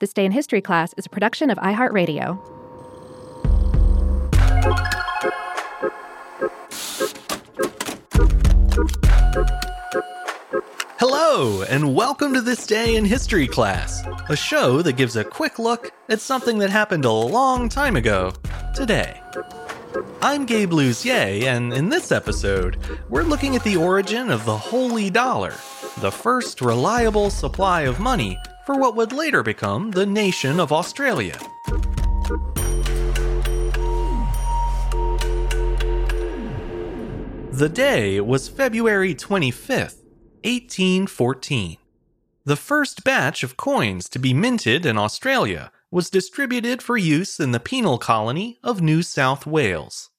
This Day in History class is a production of iHeartRadio. Hello, and welcome to This Day in History class, a show that gives a quick look at something that happened a long time ago today. I'm Gabe Luzier, and in this episode, we're looking at the origin of the holey dollar, the first reliable supply of money for what would later become the nation of Australia. The day was February 25th, 1814. The first batch of coins to be minted in Australia was distributed for use in the penal colony of New South Wales.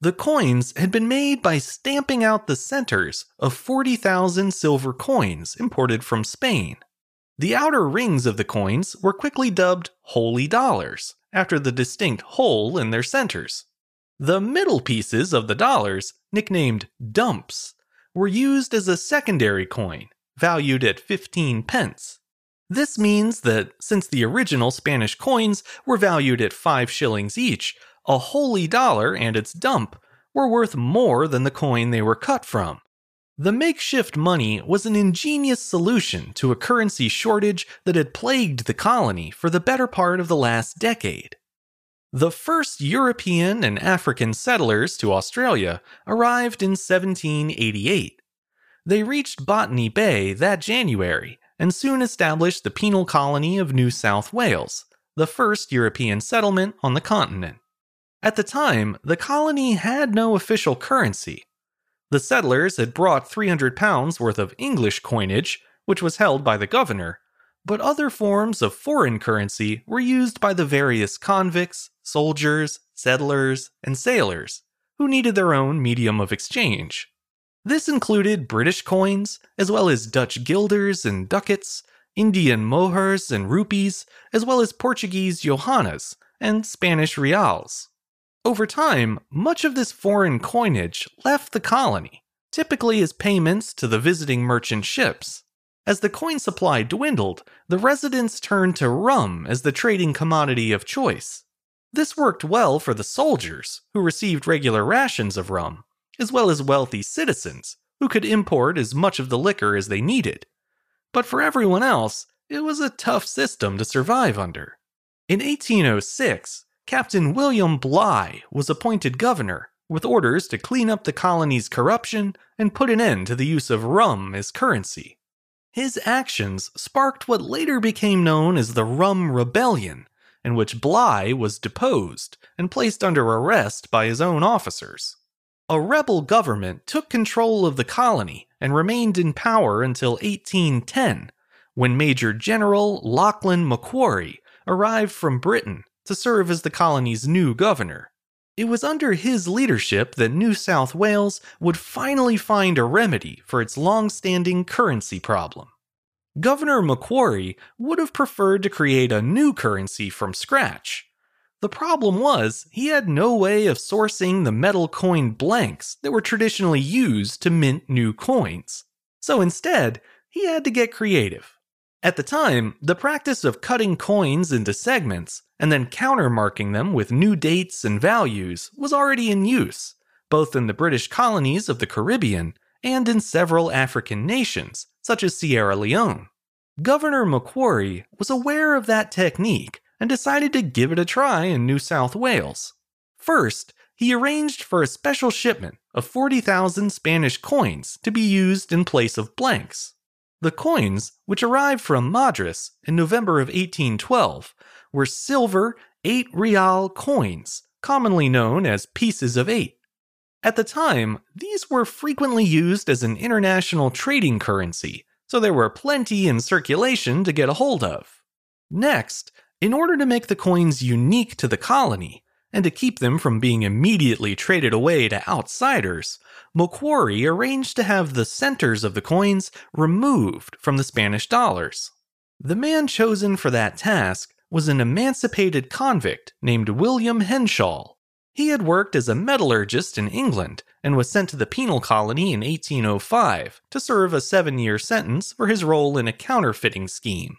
The coins had been made by stamping out the centers of 40,000 silver coins imported from Spain. The outer rings of the coins were quickly dubbed holey dollars, after the distinct hole in their centers. The middle pieces of the dollars, nicknamed dumps, were used as a secondary coin, valued at 15 pence. This means that since the original Spanish coins were valued at 5 shillings each, a holey dollar and its dump were worth more than the coin they were cut from. The makeshift money was an ingenious solution to a currency shortage that had plagued the colony for the better part of the last decade. The first European and African settlers to Australia arrived in 1788. They reached Botany Bay that January and soon established the penal colony of New South Wales, the first European settlement on the continent. At the time, the colony had no official currency. The settlers had brought 300 pounds worth of English coinage, which was held by the governor, but other forms of foreign currency were used by the various convicts, soldiers, settlers, and sailors, who needed their own medium of exchange. This included British coins, as well as Dutch guilders and ducats, Indian mohurs and rupees, as well as Portuguese johannas and Spanish reals. Over time, much of this foreign coinage left the colony, typically as payments to the visiting merchant ships. As the coin supply dwindled, the residents turned to rum as the trading commodity of choice. This worked well for the soldiers, who received regular rations of rum, as well as wealthy citizens, who could import as much of the liquor as they needed. But for everyone else, it was a tough system to survive under. In 1806, Captain William Bligh was appointed governor, with orders to clean up the colony's corruption and put an end to the use of rum as currency. His actions sparked what later became known as the Rum Rebellion, in which Bligh was deposed and placed under arrest by his own officers. A rebel government took control of the colony and remained in power until 1810, when Major General Lachlan Macquarie arrived from Britain to serve as the colony's new governor. It was under his leadership that New South Wales would finally find a remedy for its long standing currency problem. Governor Macquarie would have preferred to create a new currency from scratch. The problem was, he had no way of sourcing the metal coin blanks that were traditionally used to mint new coins. So instead, he had to get creative. At the time, the practice of cutting coins into segments and then countermarking them with new dates and values was already in use, both in the British colonies of the Caribbean and in several African nations, such as Sierra Leone. Governor Macquarie was aware of that technique and decided to give it a try in New South Wales. First, he arranged for a special shipment of 40,000 Spanish coins to be used in place of blanks. The coins, which arrived from Madras in November of 1812, were silver 8 real coins, commonly known as pieces of 8. At the time, these were frequently used as an international trading currency, so there were plenty in circulation to get a hold of. Next, in order to make the coins unique to the colony, and to keep them from being immediately traded away to outsiders, Macquarie arranged to have the centers of the coins removed from the Spanish dollars. The man chosen for that task was an emancipated convict named William Henshaw. He had worked as a metallurgist in England and was sent to the penal colony in 1805 to serve a seven year sentence for his role in a counterfeiting scheme.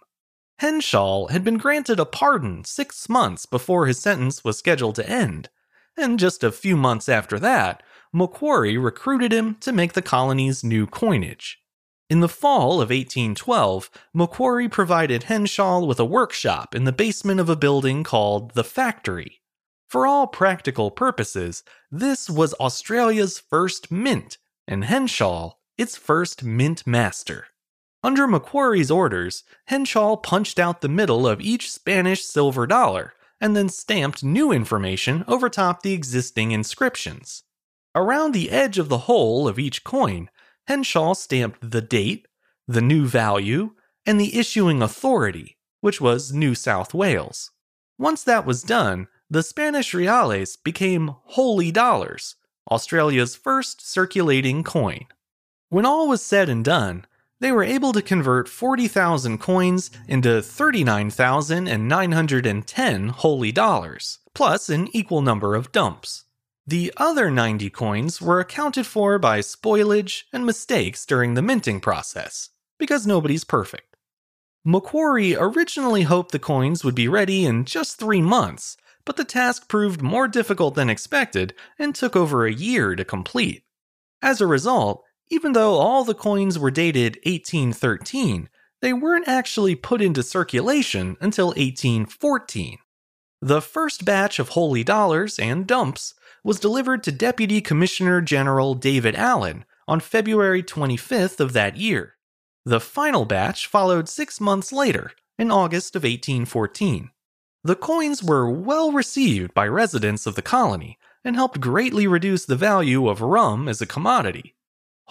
Henshaw had been granted a pardon six months before his sentence was scheduled to end, and just a few months after that, Macquarie recruited him to make the colony's new coinage. In the fall of 1812, Macquarie provided Henshaw with a workshop in the basement of a building called the Factory. For all practical purposes, this was Australia's first mint, and Henshaw its first mint master. Under Macquarie's orders, Henshaw punched out the middle of each Spanish silver dollar and then stamped new information over top the existing inscriptions. Around the edge of the hole of each coin, Henshaw stamped the date, the new value, and the issuing authority, which was New South Wales. Once that was done, the Spanish reales became holey dollars, Australia's first circulating coin. When all was said and done, they were able to convert 40,000 coins into 39,910 holey dollars, plus an equal number of dumps. The other 90 coins were accounted for by spoilage and mistakes during the minting process, because nobody's perfect. Macquarie originally hoped the coins would be ready in just three months, but the task proved more difficult than expected and took over a year to complete. As a result, even though all the coins were dated 1813, they weren't actually put into circulation until 1814. The first batch of holey dollars and dumps was delivered to Deputy Commissioner General David Allen on February 25th of that year. The final batch followed six months later, in August of 1814. The coins were well received by residents of the colony and helped greatly reduce the value of rum as a commodity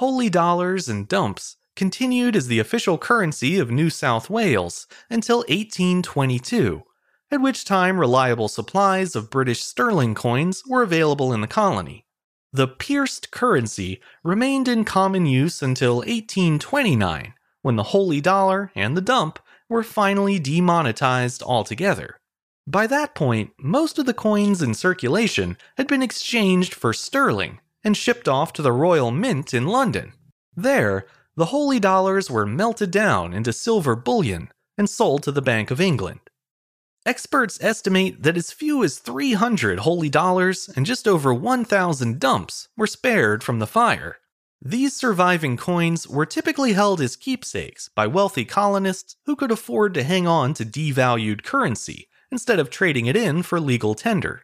holey dollars and dumps continued as the official currency of New South Wales until 1822, at which time reliable supplies of British sterling coins were available in the colony. The pierced currency remained in common use until 1829, when the holey dollar and the dump were finally demonetized altogether. By that point, most of the coins in circulation had been exchanged for sterling, and shipped off to the Royal Mint in London. There, the holey dollars were melted down into silver bullion and sold to the Bank of England. Experts estimate that as few as 300 holey dollars and just over 1,000 dumps were spared from the fire. These surviving coins were typically held as keepsakes by wealthy colonists who could afford to hang on to devalued currency instead of trading it in for legal tender.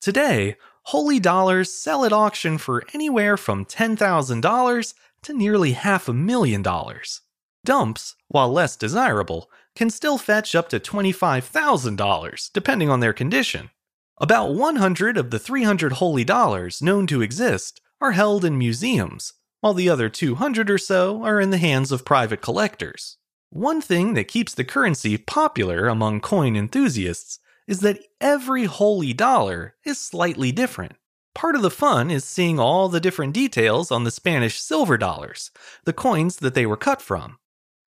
Today, holey dollars sell at auction for anywhere from $10,000 to nearly half a million dollars. Dumps, while less desirable, can still fetch up to $25,000 depending on their condition. About 100 of the 300 holey dollars known to exist are held in museums, while the other 200 or so are in the hands of private collectors. One thing that keeps the currency popular among coin enthusiasts is that every holey dollar is slightly different. Part of the fun is seeing all the different details on the Spanish silver dollars, the coins that they were cut from.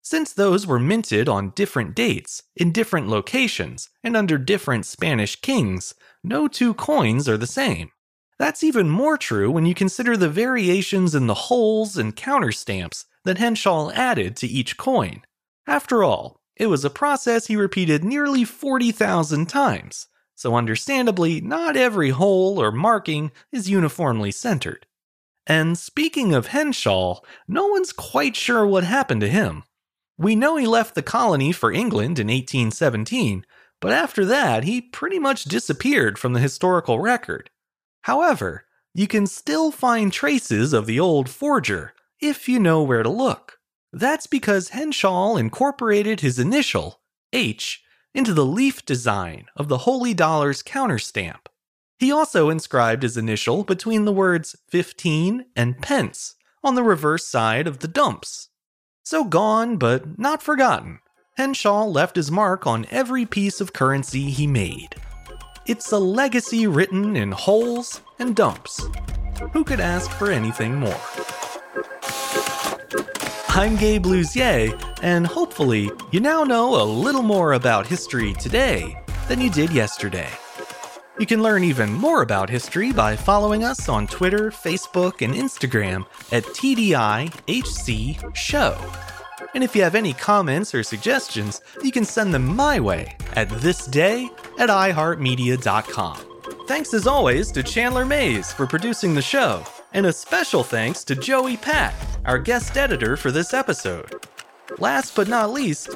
Since those were minted on different dates, in different locations, and under different Spanish kings, no two coins are the same. That's even more true when you consider the variations in the holes and counterstamps that Henshaw added to each coin. After all, it was a process he repeated nearly 40,000 times, so understandably, not every hole or marking is uniformly centered. And speaking of Henshaw, no one's quite sure what happened to him. We know he left the colony for England in 1817, but after that, he pretty much disappeared from the historical record. However, you can still find traces of the old forger if you know where to look. That's because Henshaw incorporated his initial, H, into the leaf design of the Holey Dollar's counterstamp. He also inscribed his initial between the words 15 and pence on the reverse side of the dumps. So gone, but not forgotten, Henshaw left his mark on every piece of currency he made. It's a legacy written in holes and dumps. Who could ask for anything more? I'm Gabe Luzier, and hopefully, you now know a little more about history today than you did yesterday. You can learn even more about history by following us on Twitter, Facebook, and Instagram at TDIHC Show. And if you have any comments or suggestions, you can send them my way at thisday at iHeartMedia.com. Thanks as always to Chandler Mays for producing the show, and a special thanks to Joey Pat, our guest editor for this episode. Last but not least,